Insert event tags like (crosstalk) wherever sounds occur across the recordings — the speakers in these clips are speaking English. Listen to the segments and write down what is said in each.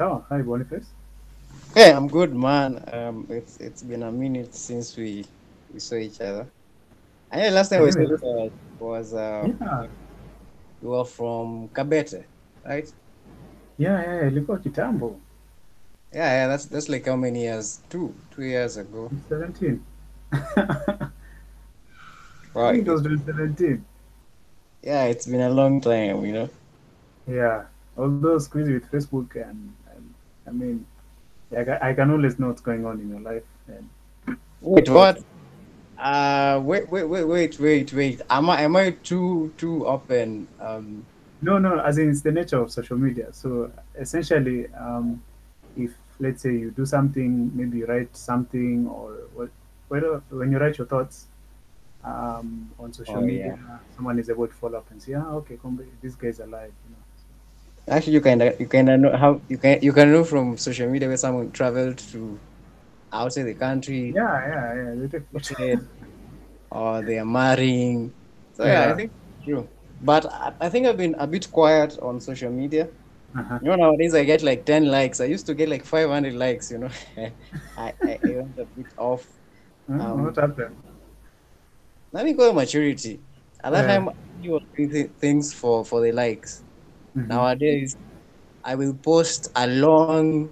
Hi Boniface. Hey, I'm good, man. Um, it's it's been a minute since we we saw each other. I know last time we saw each other was uh yeah, you were from Kabete, right? yeah, yeah, ilikuwa kitambo. Yeah, yeah. That's that's like how many years? Two two years ago. 17. (laughs) I think it was 2017. Yeah, it's been a long time, you know. Yeah. Although squeeze with Facebook and I mean, I, I can always know what's going on in your life. And Wait, what? Uh, wait, wait, wait, wait, wait, wait. Am I am I too too open? Um, no, no, as in it's the nature of social media. So essentially, um, if let's say you do something, maybe you write something or what, whether when you write your thoughts um, on social oh yeah. media, someone is able to follow up and say, ah, okay, come, this guy's alive. You know. Actually, you kind of you kind of know how you can you can know from social media where someone traveled to outside the country, Yeah, yeah, yeah. they or they are marrying. So yeah, I think true. But I, I think I've been a bit quiet on social media. Uh-huh. You know, nowadays I get like 10 likes. I used to get like 500 likes, you know. (laughs) I, I, I went a bit off. Huh? Um, What happened? let me go maturity. At that Yeah. time, you were doing thi- things for, for the likes. Mhm. Nowadays, I will post a long,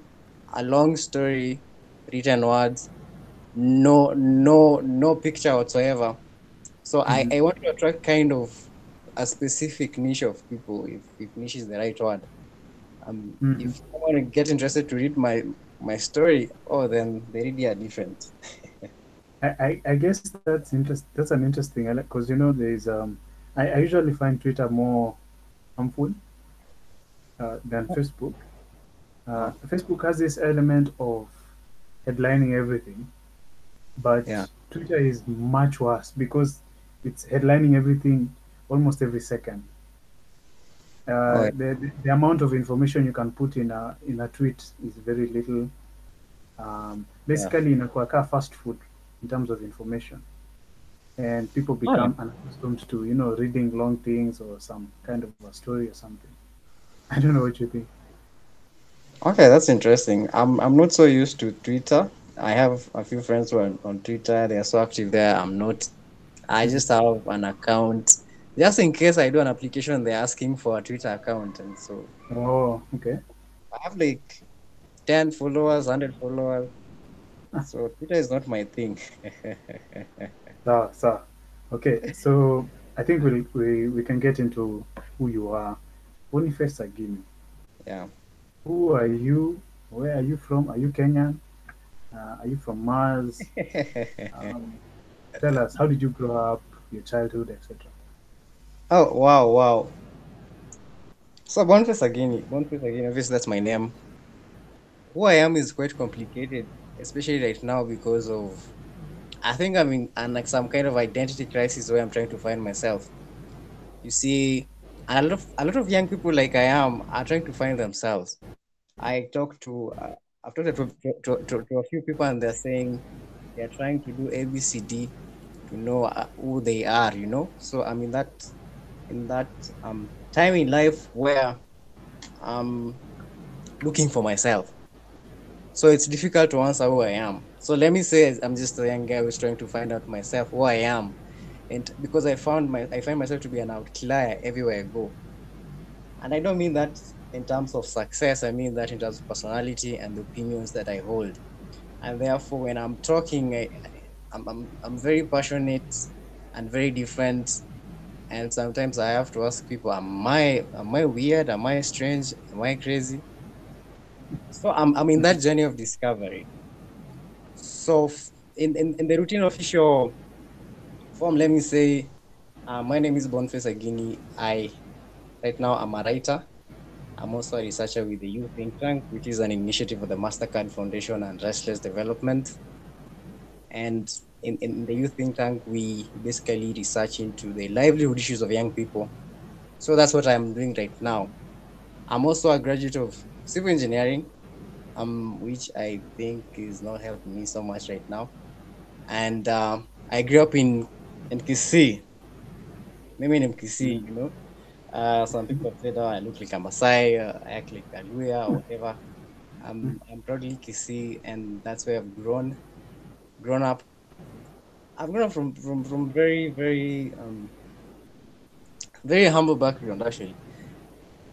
a long story, written words, no, no, no picture whatsoever. So I, Mhm. I want to attract kind of a specific niche of people, if, if niche is the right word. Um, Mhm. if someone get interested to read my my story, oh, then they really are different. (laughs) I, I, I guess that's interest. That's an interesting because you know there's um I, I usually find Twitter more harmful uh, than Facebook. Uh, Facebook has this element of headlining everything, but Yeah. Twitter is much worse because it's headlining everything almost every second. Oh, Uh, yeah. the, the, the amount of information you can put in a in a tweet is very little. Um, basically, inakuwa kaa fast food in terms of information, and people Oh, yeah. become unaccustomed to you know reading long things or some kind of a story or something. I don't know what you think. Okay, that's interesting. I'm I'm not so used to Twitter. I have a few friends who are on Twitter. They are so active there. I'm not. I just have an account just in case I do an application. They're asking for a Twitter account, and so Oh, okay. I have like ten followers, hundred followers. Ah. So Twitter is not my thing. (laughs) So, so, okay. So I think we we we can get into who you are. Boniface Sagini. Yeah. Who are you? Where are you from? Are you Kenyan? Uh, are you from Mars? (laughs) Um, tell us, how did you grow up, your childhood, etc. Oh wow, wow. So Boniface Sagini, Boniface Sagini, obviously that's my name. Who I am is quite complicated, especially right now because of I think I'm in and like some kind of identity crisis where I'm trying to find myself. You see, a lot of a lot of young people like I am are trying to find themselves. I talk to uh, I've talked to, to, to, to a few people and they're saying they're trying to do ABCD to know uh, who they are, you know. So I'm in that in that um, time in life where I'm looking for myself. So it's difficult to answer who I am. So let me say I'm just a young guy who's trying to find out myself who I am, and because I found my I find myself to be an outlier everywhere I go. And I don't mean that in terms of success. I mean that in terms of personality and the opinions that I hold. And therefore, when I'm talking, I, I'm, I'm I'm very passionate and very different and sometimes I have to ask people, am I am I weird? Am I strange? Am I crazy? So I'm I'm in that journey of discovery. So in, in, in the routine official form, let me say, uh, my name is Boniface Sagini. I right now I'm a writer. I'm also a researcher with the Youth Think Tank, which is an initiative of the Mastercard Foundation and Restless Development. And in, in the Youth Think Tank, we basically research into the livelihood issues of young people. So that's what I'm doing right now. I'm also a graduate of civil engineering, um, which I think is not helping me so much right now. And uh, I grew up in in Kisii. Maybe in Kisii, you know. Uh, some people say said, "Oh, I look like a Maasai, uh, I act like a Luhya, or whatever." I'm I'm proudly Kisii, and that's where I've grown, grown up. I've grown up from from from very very um very humble background actually.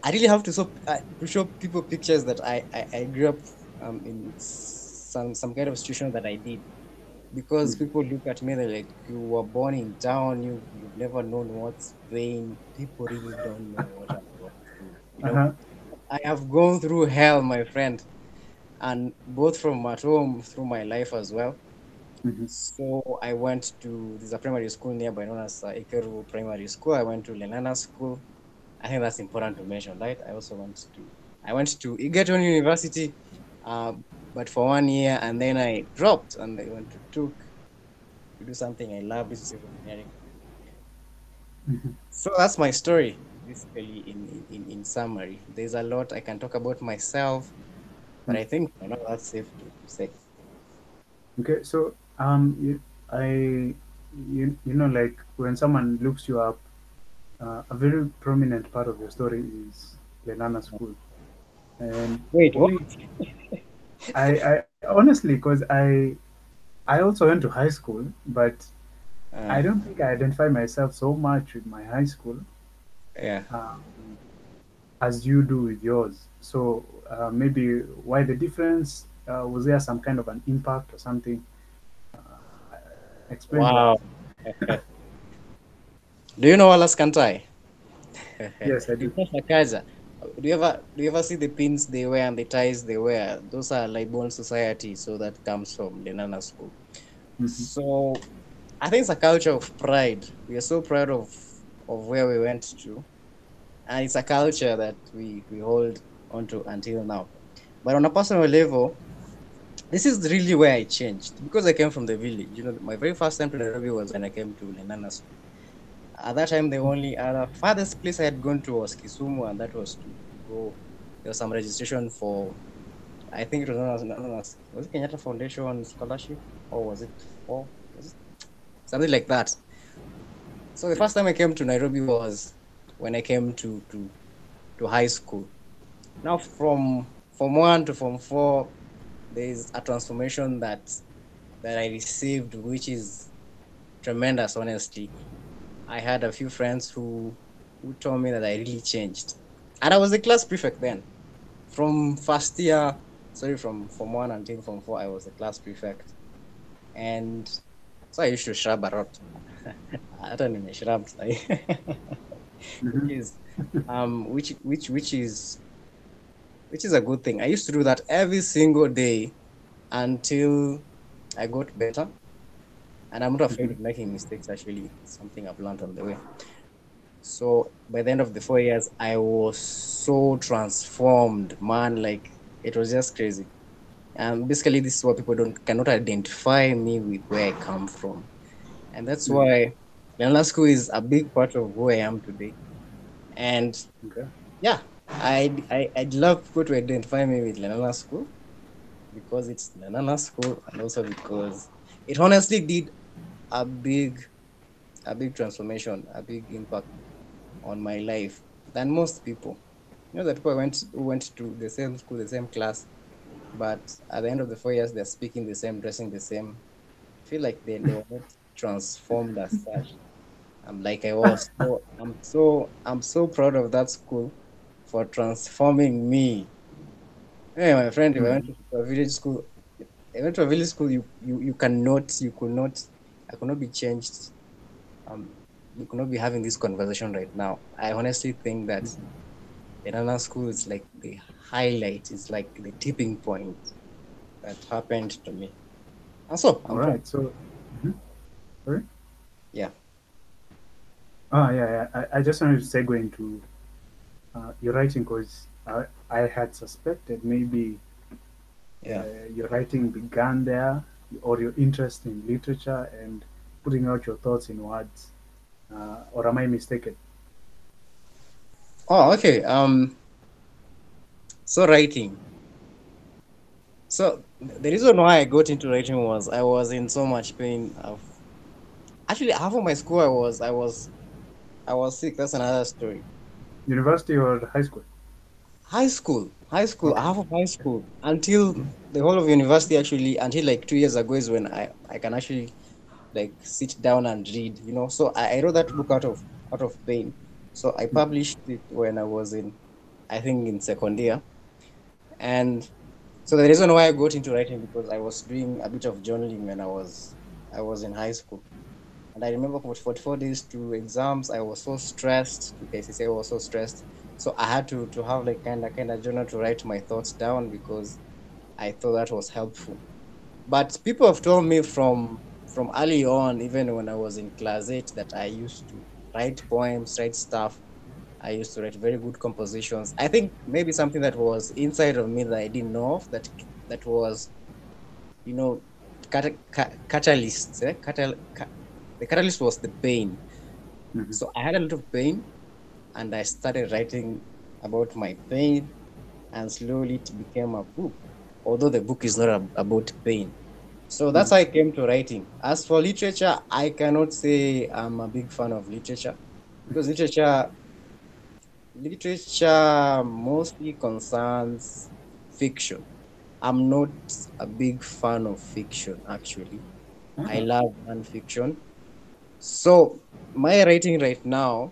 I really have to show uh, to show people pictures that I I, I grew up um, in some some kind of situation that I did, because people look at me they're like you were born in town you you've never known what's pain people really don't know what I'm going through. You know, Uh-huh. I have gone through hell, my friend, and both from at home through my life as well. Mhm. So I went to there's a primary school nearby known as uh, Ikeru Primary School. I went to Lenana School. I think that's important to mention, right? I also went to I went to Egerton University, uh, but for one year, and then I dropped and I went to Took to do something I love, which is civil engineering. Mhm. So that's my story, basically, in, in, in summary. There's a lot I can talk about myself, but I think I know that's safe to say. Okay, so um, you, I, you, you know, like when someone looks you up, uh, a very prominent part of your story is Lenana School, and Wait, what? I, I honestly, because I, I also went to high school, but I Uh, don't think I identify myself so much with my high school yeah. um, as you do with yours. So uh, maybe why the difference? Uh, was there some kind of an impact or something? Uh, explain. Wow. (laughs) do you know Wallace Kantai? Yes, I do. (laughs) Do you ever do you ever see the pins they wear and the ties they wear? Those are Libon Society, so that comes from Lenana School. Mhm. So I think it's a culture of pride. We are so proud of of where we went to. And it's a culture that we, we hold onto until now. But on a personal level, this is really where I changed because I came from the village. You know, my very first time to Nairobi was when I came to Lenana School. At that time, the only other farthest place I had gone to was Kisumu, and that was to go. There was some registration for, I think it was known as, known as was it Kenyatta Foundation Scholarship, or was it for was it something like that. So the first time I came to Nairobi was when I came to to, to high school. Now from from one to from four, there is a transformation that that I received, which is tremendous. Honestly, I had a few friends who who told me that I really changed, and I was the class prefect then. From first year, sorry, from from one until from four, I was the class prefect, and so I used to shrub a lot. hata nimeshrub sahi. Mhm. which is um which which which is which is a good thing. I used to do that every single day until I got better. And I'm not afraid of making mistakes actually. It's something I've learned on the way. So by the end of the four years, I was so transformed, man. Like it was just crazy. And basically, this is what people don't cannot identify me with where I come from, and that's hmm. why Lenana School is a big part of who I am today. And Okay. yeah, I I I'd love people to identify me with Lenana School because it's Lenana School, and also because it honestly did a big a big transformation, a big impact on my life than most people. You know, the people went who went to the same school, the same class, but at the end of the four years, they're speaking the same, dressing the same. I feel like they, they were not transformed as such. I'm like I was. (laughs) So I'm so I'm so proud of that school for transforming me. Hey, my friend, if I went to a village school, I went to a village school. You you you cannot you could not I could not be changed. Um, we could not be having this conversation right now. I honestly think that Lenana school is like the highlight. It's like the tipping point that happened to me. And so, I'm All right. So, Mhm. sorry. Yeah. Ah, yeah, yeah. I, I just wanted to segue into uh, your writing because I, I had suspected maybe Yeah. uh, your writing began there or your interest in literature and putting out your thoughts in words. Uh, or am I mistaken? Oh, okay. Um, so writing. So the reason why I got into writing was I was in so much pain. Of actually half of my school I was I was I was sick. That's another story. University or high school? High school, high school, Okay. half of high school, until the whole of university actually, until like two years ago is when I, I can actually like sit down and read, you know. So I, I wrote that book out of out of pain. So I published it when I was in, I think in second year. And so the reason why I got into writing because I was doing a bit of journaling when I was I was in high school. And I remember for 44 days to exams, I was so stressed. KCSE, I was so stressed. So I had to, to have like kind of kind of journal to write my thoughts down because I thought that was helpful. But people have told me from from early on, even when I was in class eight, that I used to write poems, write stuff. I used to write very good compositions. I think maybe something that was inside of me that I didn't know of that that was, you know, cat- ca- catalyst. Eh? Catal- ca- the catalyst was the pain. Mhm. So I had a lot of pain, and I started writing about my pain, and slowly it became a book. Although the book is not ab- about pain. So that's how I hmm. came to writing. As for literature, I cannot say I'm a big fan of literature because literature literature mostly concerns fiction. I'm not a big fan of fiction actually. I hmm. love nonfiction. So my writing right now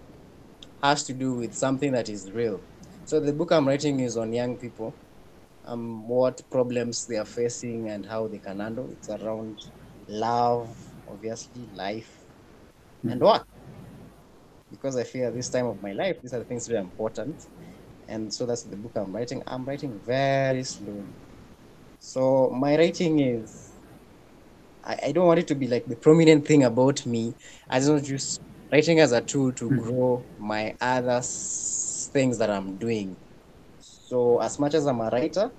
has to do with something that is real. So the book I'm writing is on young people, um, what problems they are facing and how they can handle. It's around love, obviously, life, and work. Because I feel at this time of my life, these are the things very important. And so that's the book I'm writing. I'm writing very slowly. So my writing is I, I don't want it to be like the prominent thing about me. I just want to use writing as a tool to Hmm. grow my other things that I'm doing. So as much as I'm a writer,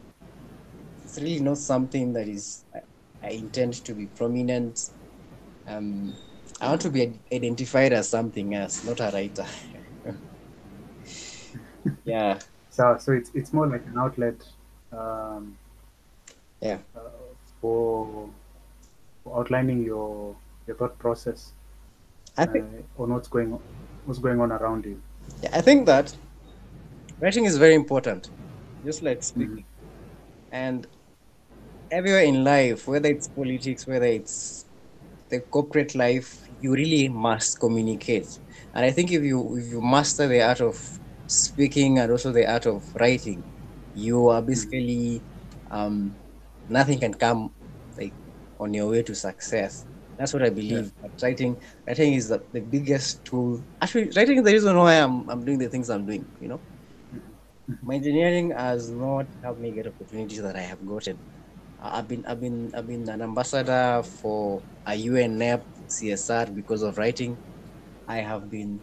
it's really not something that is I, I intend to be prominent. Um, I want to be identified as something else, not a writer. (laughs) yeah, So, so it's it's more like an outlet um, yeah, uh, for, for outlining your your thought process I uh, think on what's going on, what's going on around you. Yeah, I think that writing is very important, just like speaking. And everywhere in life, whether it's politics, whether it's the corporate life, you really must communicate. And I think if you if you master the art of speaking and also the art of writing, you are basically um, nothing can come like on your way to success. That's what I believe. That Writing, writing is the, the biggest tool. Actually, writing is the reason why I'm I'm doing the things I'm doing. You know, my engineering has not helped me get opportunities that I have gotten. I- I've been I've been I've been an ambassador for a UNEP CSR because of writing. I have been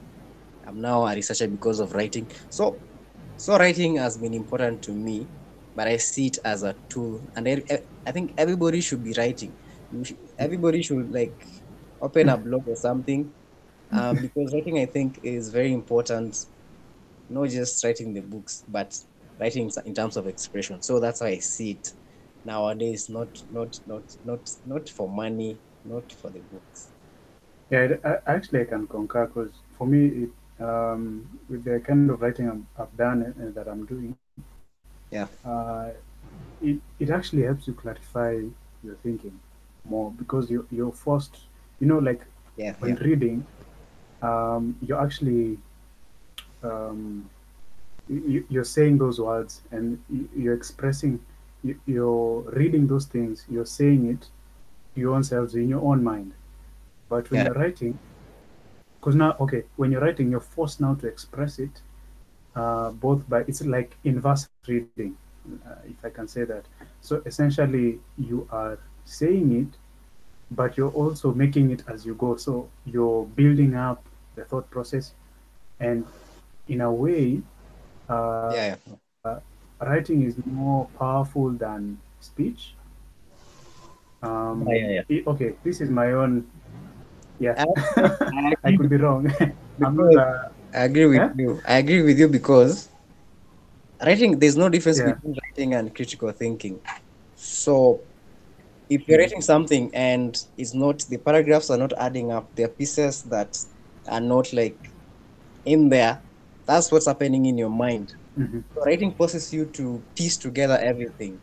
I'm now a researcher because of writing. So so writing has been important to me, but I see it as a tool, and I, I think everybody should be writing. Should, everybody should like open a blog or something, um, (laughs) because writing I think is very important. Not just writing the books, but writing in terms of expression. So that's how I see it nowadays. Not not not not not for money, not for the books. Yeah, I, actually, I can concur because for me, it, um, with the kind of writing I'm, I've done and, that I'm doing, Yeah. uh, it, it actually helps you clarify your thinking more because you, you're forced, you know, like Yeah, when yeah, reading, um, you're actually um, you, you're saying those words and you- you're expressing, you, you're reading those things, you're saying it to your own selves in your own mind. But when Yeah. you're writing, because now, okay, when you're writing, you're forced now to express it, uh, both by it's like inverse reading, uh, if I can say that. So essentially, you are saying it, but you're also making it as you go. So you're building up the thought process, and in a way, uh, yeah, yeah. writing is more powerful than speech. Um, Yeah, yeah, yeah. it- okay, this is my own. Yeah, I (laughs) I agree could be wrong. (laughs) I'm not. Uh, I agree with Yeah? you. I agree with you because writing, there's no difference Yeah. between writing and critical thinking. So if you're writing something and it's not, the paragraphs are not adding up, there are pieces that are not like in there, that's what's happening in your mind. Mhm. So writing forces you to piece together everything.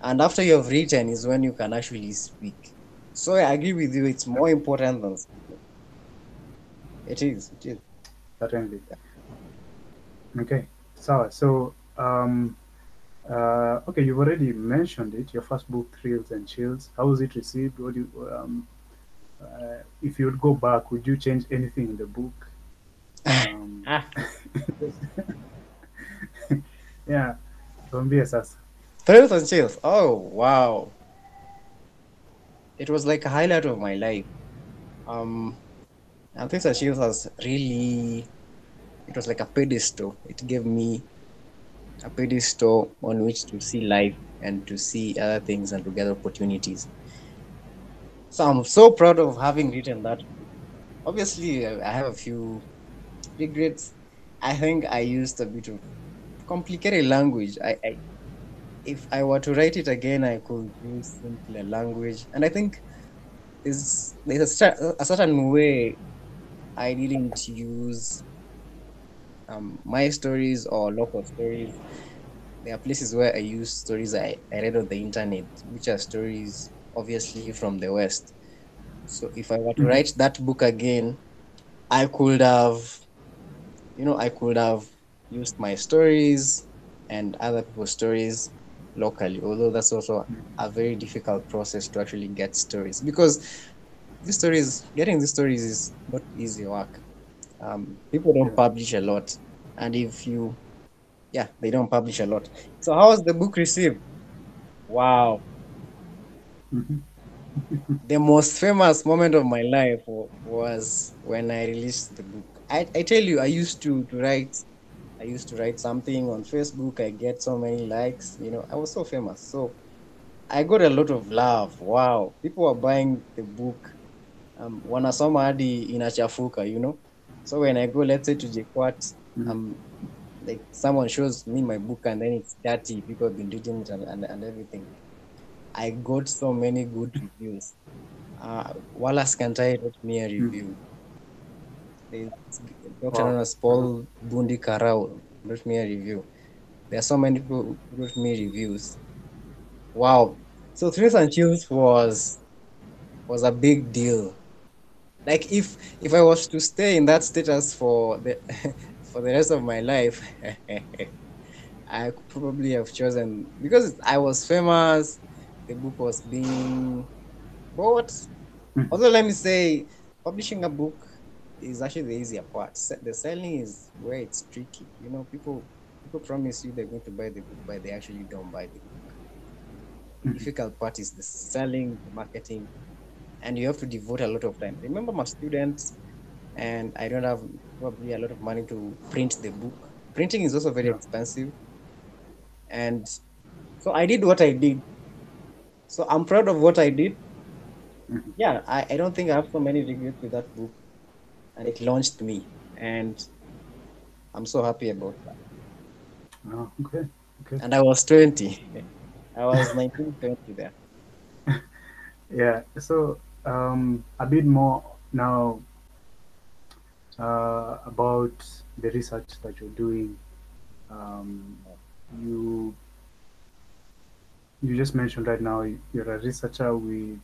And after you have written is when you can actually speak. So I agree with you, it's more important than speaking. It is, it is. Certainly. Okay. So, so um, uh, okay, you've already mentioned it. Your first book, Thrills and Chills. How was it received? What do you, um, uh, if you would go back, would you change anything in the book? Ah, yeah. Tuambie sasa. thrills and chills. Oh wow. It was like a highlight of my life. Um and thrills and chills was really it was like a pedestal. It gave me a pedestal on which to see life and to see other things and to get opportunities. So I'm so proud of having written that. Obviously, I I have a few regrets. I think I used a bit of complicated language. I, I if I were to write it again, I could use simpler language. And I think there's there's a, a certain way I didn't use um, my stories or local stories. There are places where I use stories I, I read on the internet, which are stories obviously from the West. So if I were to Mhm. write that book again, I could have, you know, I could have used my stories and other people's stories locally, although that's also a very difficult process to actually get stories because these stories, getting these stories is not easy work. Um, people don't publish a lot, and if you, yeah, they don't publish a lot. So how was the book received? Wow, Mhm. (laughs) the most famous moment of my life was when I released the book. I, I tell you, I used to, to write, I used to write something on Facebook. I get so many likes. You know, I was so famous. So I got a lot of love. Wow, people were buying the book. Um, wanasoma hadi inachafuka, you know. So when I go, let's say to JKUAT, Mhm. um, like someone shows me my book and then it's dirty. People have been reading it and, and, and everything. I got so many good reviews. Uh, Wallace Kantai wrote me a review. Dr. Wow. Paul Bundi Karau wrote me a review. There are so many people who wrote me reviews. Wow. So Thrills and Chills was was a big deal. Like if if I was to stay in that status for the (laughs) for the rest of my life, (laughs) I could probably have chosen because I was famous. The book was being bought. Mhm. Although let me say, publishing a book is actually the easier part. The selling is where it's tricky. You know, people people promise you they're going to buy the book, but they actually don't buy the book. The Mhm. difficult part is the selling, the marketing, and you have to devote a lot of time. Remember, my students, and I don't have probably a lot of money to print the book. Printing is also very Yeah. expensive, and so I did what I did. So I'm proud of what I did. Mhm. Yeah, I, I don't think I have so many regrets with that book, and it launched me, and I'm so happy about that. Oh, okay. Okay. And I was 20. I was (laughs) 19, 20 there. Yeah. So um, a bit more now uh, about the research that you're doing. Um, you you just mentioned right now you're a researcher with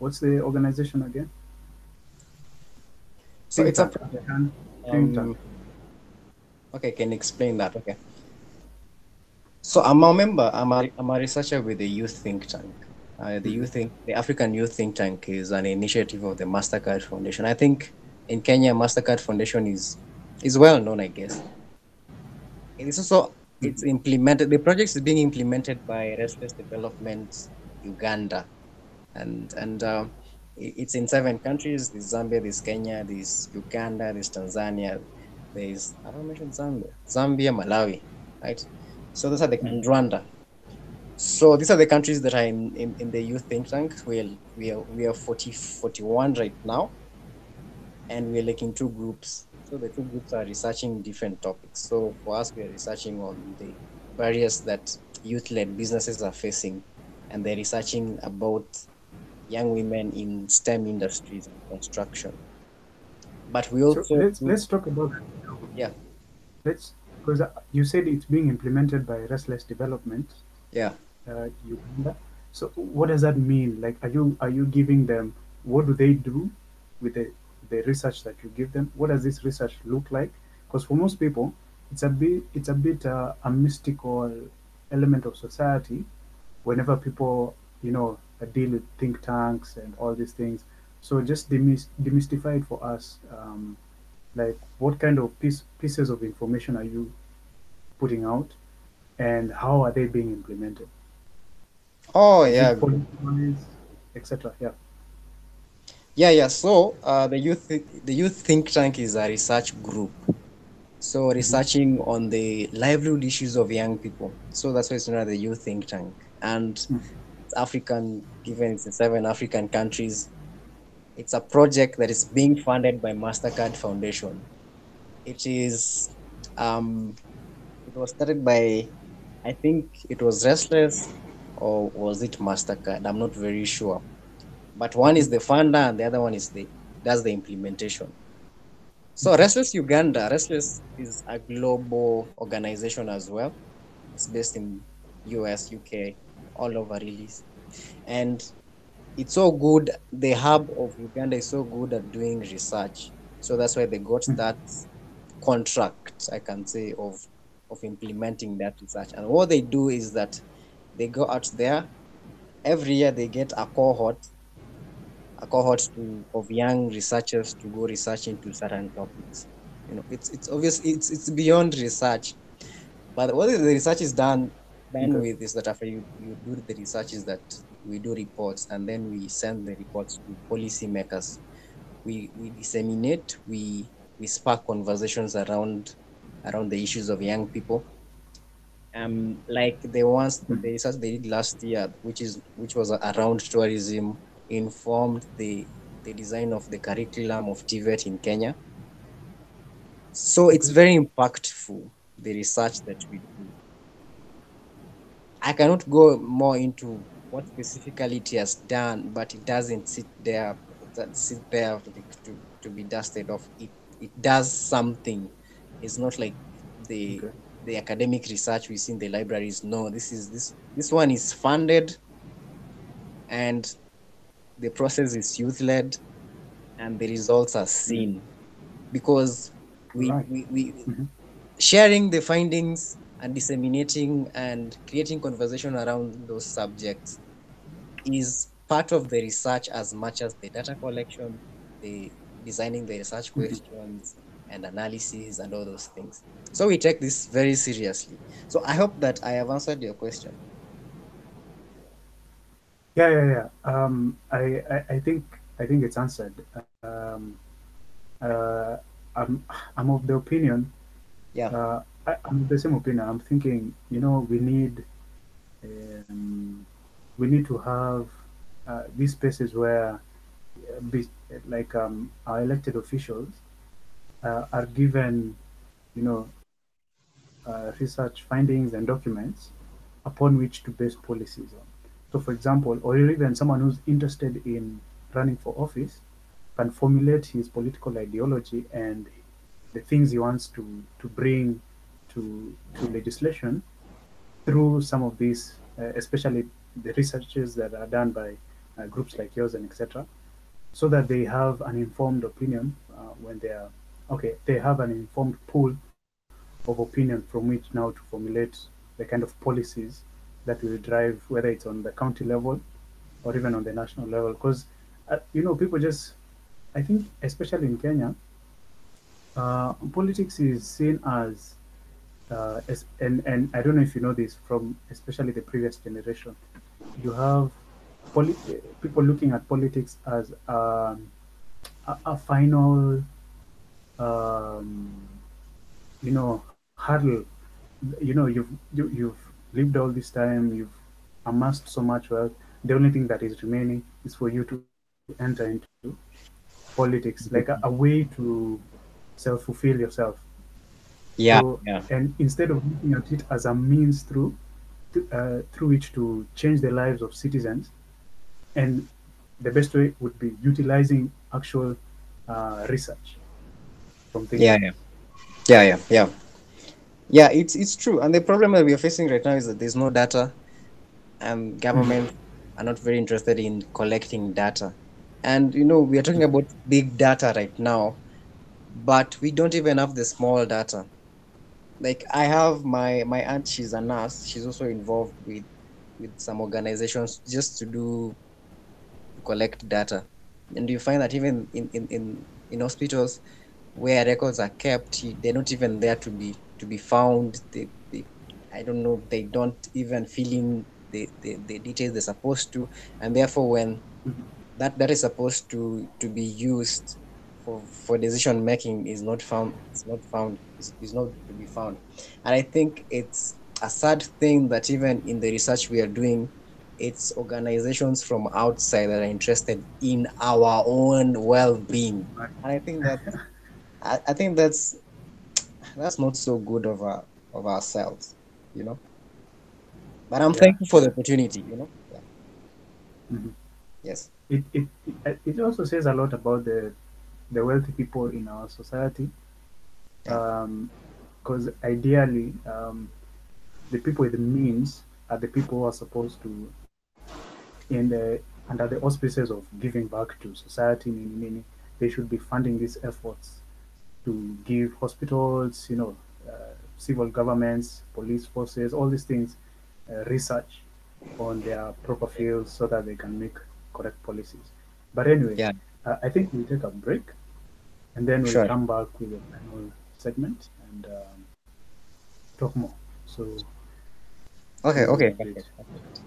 what's the organization again? So it's a project. Think think tank. Um, okay, can you explain that? Okay. So I'm a member. I'm a, I'm a researcher with the Youth Think Tank. Uh, the Mhm. Youth Think, the African Youth Think Tank is an initiative of the Mastercard Foundation. I think in Kenya, Mastercard Foundation is is well known, I guess. It's also it's implemented. The project is being implemented by Restless Development Uganda, and and um, i- it's in seven countries. There's Zambia, there's Kenya, there's Uganda, there's Tanzania, there's I don't mention Zambia, Zambia, Malawi, right? So those are the and Rwanda. So these are the countries that are in, in, in the youth think tank. We are, we are we are 40, 41 right now, and we're like in two groups. So the two groups are researching different topics. So for us, we are researching on the barriers that youth-led businesses are facing, and they're researching about young women in STEM industries and construction. But we So also let's let's talk about yeah. let's because you said it's being implemented by Restless Development, Yeah. uh, Uganda. So what does that mean? Like, are you are you giving them? What do they do with the the research that you give them? What does this research look like? Because for most people, it's a bit it's a bit uh, a mystical element of society. Whenever people you know deal with think tanks and all these things, so just demys- demystify it for us. Um, like, what kind of piece, pieces of information are you putting out, and how are they being implemented? Oh yeah. etc. Yeah. Yeah, yeah. So uh, the youth the youth think tank is a research group. So researching on the livelihood issues of young people. So that's why it's known as the youth think tank. And Mm. African, given it's in seven African countries, it's a project that is being funded by Mastercard Foundation. It is um, it was started by I think it was Restless or was it Mastercard? I'm not very sure. But one is the funder and the other one is the that's the implementation. So Restless Uganda, Restless is a global organization as well. It's based in US, UK, all over really. And it's so good. The hub of Uganda is so good at doing research. So that's why they got Mm. that contract, I can say, of of implementing that research. And what they do is that they go out there every year they get a cohort a cohort to, of young researchers to go research into certain topics you know it's it's obvious it's it's beyond research but what the research is done done Okay. with is that after you, you do the research is that we do reports and then we send the reports to policymakers. We we disseminate we we spark conversations around around the issues of young people. Um like the ones the research they did last year which is which was around tourism informed the the design of the curriculum of TVET in Kenya. So it's very impactful the research that we do I cannot go more into what specifically it has done, but it doesn't sit there, that sit there to, to, be dusted off. It it does something. It's not like the Okay. the academic research we see in the libraries. No, this is this this one is funded, and the process is youth led, and the results are seen, because we Right. we, we Mhm. sharing the findings and disseminating and creating conversation around those subjects is part of the research as much as the data collection, the designing the research Mhm. questions and analysis and all those things. So we take this very seriously. So I hope that I have answered your question. Yeah, yeah, yeah. Um, I, I, I think I think it's answered. Um, uh, I'm I'm of the opinion. Yeah. Uh, I, I'm of the same opinion. I'm thinking, you know, we need um, we need to have uh, these spaces where, uh, be, like um, our elected officials uh, are given, you know, uh, research findings and documents upon which to base policies on. So, for example, or even someone who's interested in running for office can formulate his political ideology and the things he wants to, to bring to, to legislation through some of these, uh, especially the researches that are done by uh, groups like yours and etc., so that they have an informed opinion uh, when they are okay. They have an informed pool of opinion from which now to formulate the kind of policies that will drive whether it's on the county level or even on the national level. Because uh, you know, people just I think, especially in Kenya, uh, politics is seen as, uh, and, and I don't know if you know this from especially the previous generation. You have people looking at politics as um, a, a final, um, you know, hurdle. You know, you've you, you've lived all this time, you've amassed so much wealth. The only thing that is remaining is for you to enter into politics, like a, a way to self fulfill yourself. Yeah. So, yeah. and instead of looking at it as a means through to, uh, through which to change the lives of citizens, and the best way would be utilizing actual uh, research from things. Yeah, yeah, yeah, yeah, yeah. Yeah, it's it's true. And the problem that we are facing right now is that there's no data, and Mm-hmm. are not very interested in collecting data. And you know, we are talking about big data right now, but we don't even have the small data. Like I have my my aunt, she's a nurse. She's also involved with with some organizations just to do to collect data. And you find that even in in in, in hospitals where records are kept, they're not even there to be to be found. They, they I don't know, they don't even fill in the, the, the details they're supposed to. And therefore when Mhm. that that is supposed to to be used for for decision making is not found it's not found is, is not to be found. And i think it's a sad thing that even in the research we are doing it's organizations from outside that are interested in our own well-being. And i think that (laughs) I, I think that's that's not so good of our of ourselves you know? But i'm Yeah, thankful for the opportunity you know? Yeah. Mhm. yes. It it it also says a lot about the the wealthy people in our society. Because ideally, um, the people with the means are the people who are supposed to, in the under the auspices of giving back to society, meaning, meaning they should be funding these efforts to give hospitals, you know, uh, civil governments, police forces, all these things, uh, research on their proper fields so that they can make correct policies. But anyway, yeah uh, I think we'll take a break and then we'll sure. come back with a final segment and um, talk more. So okay okay. Perfect perfect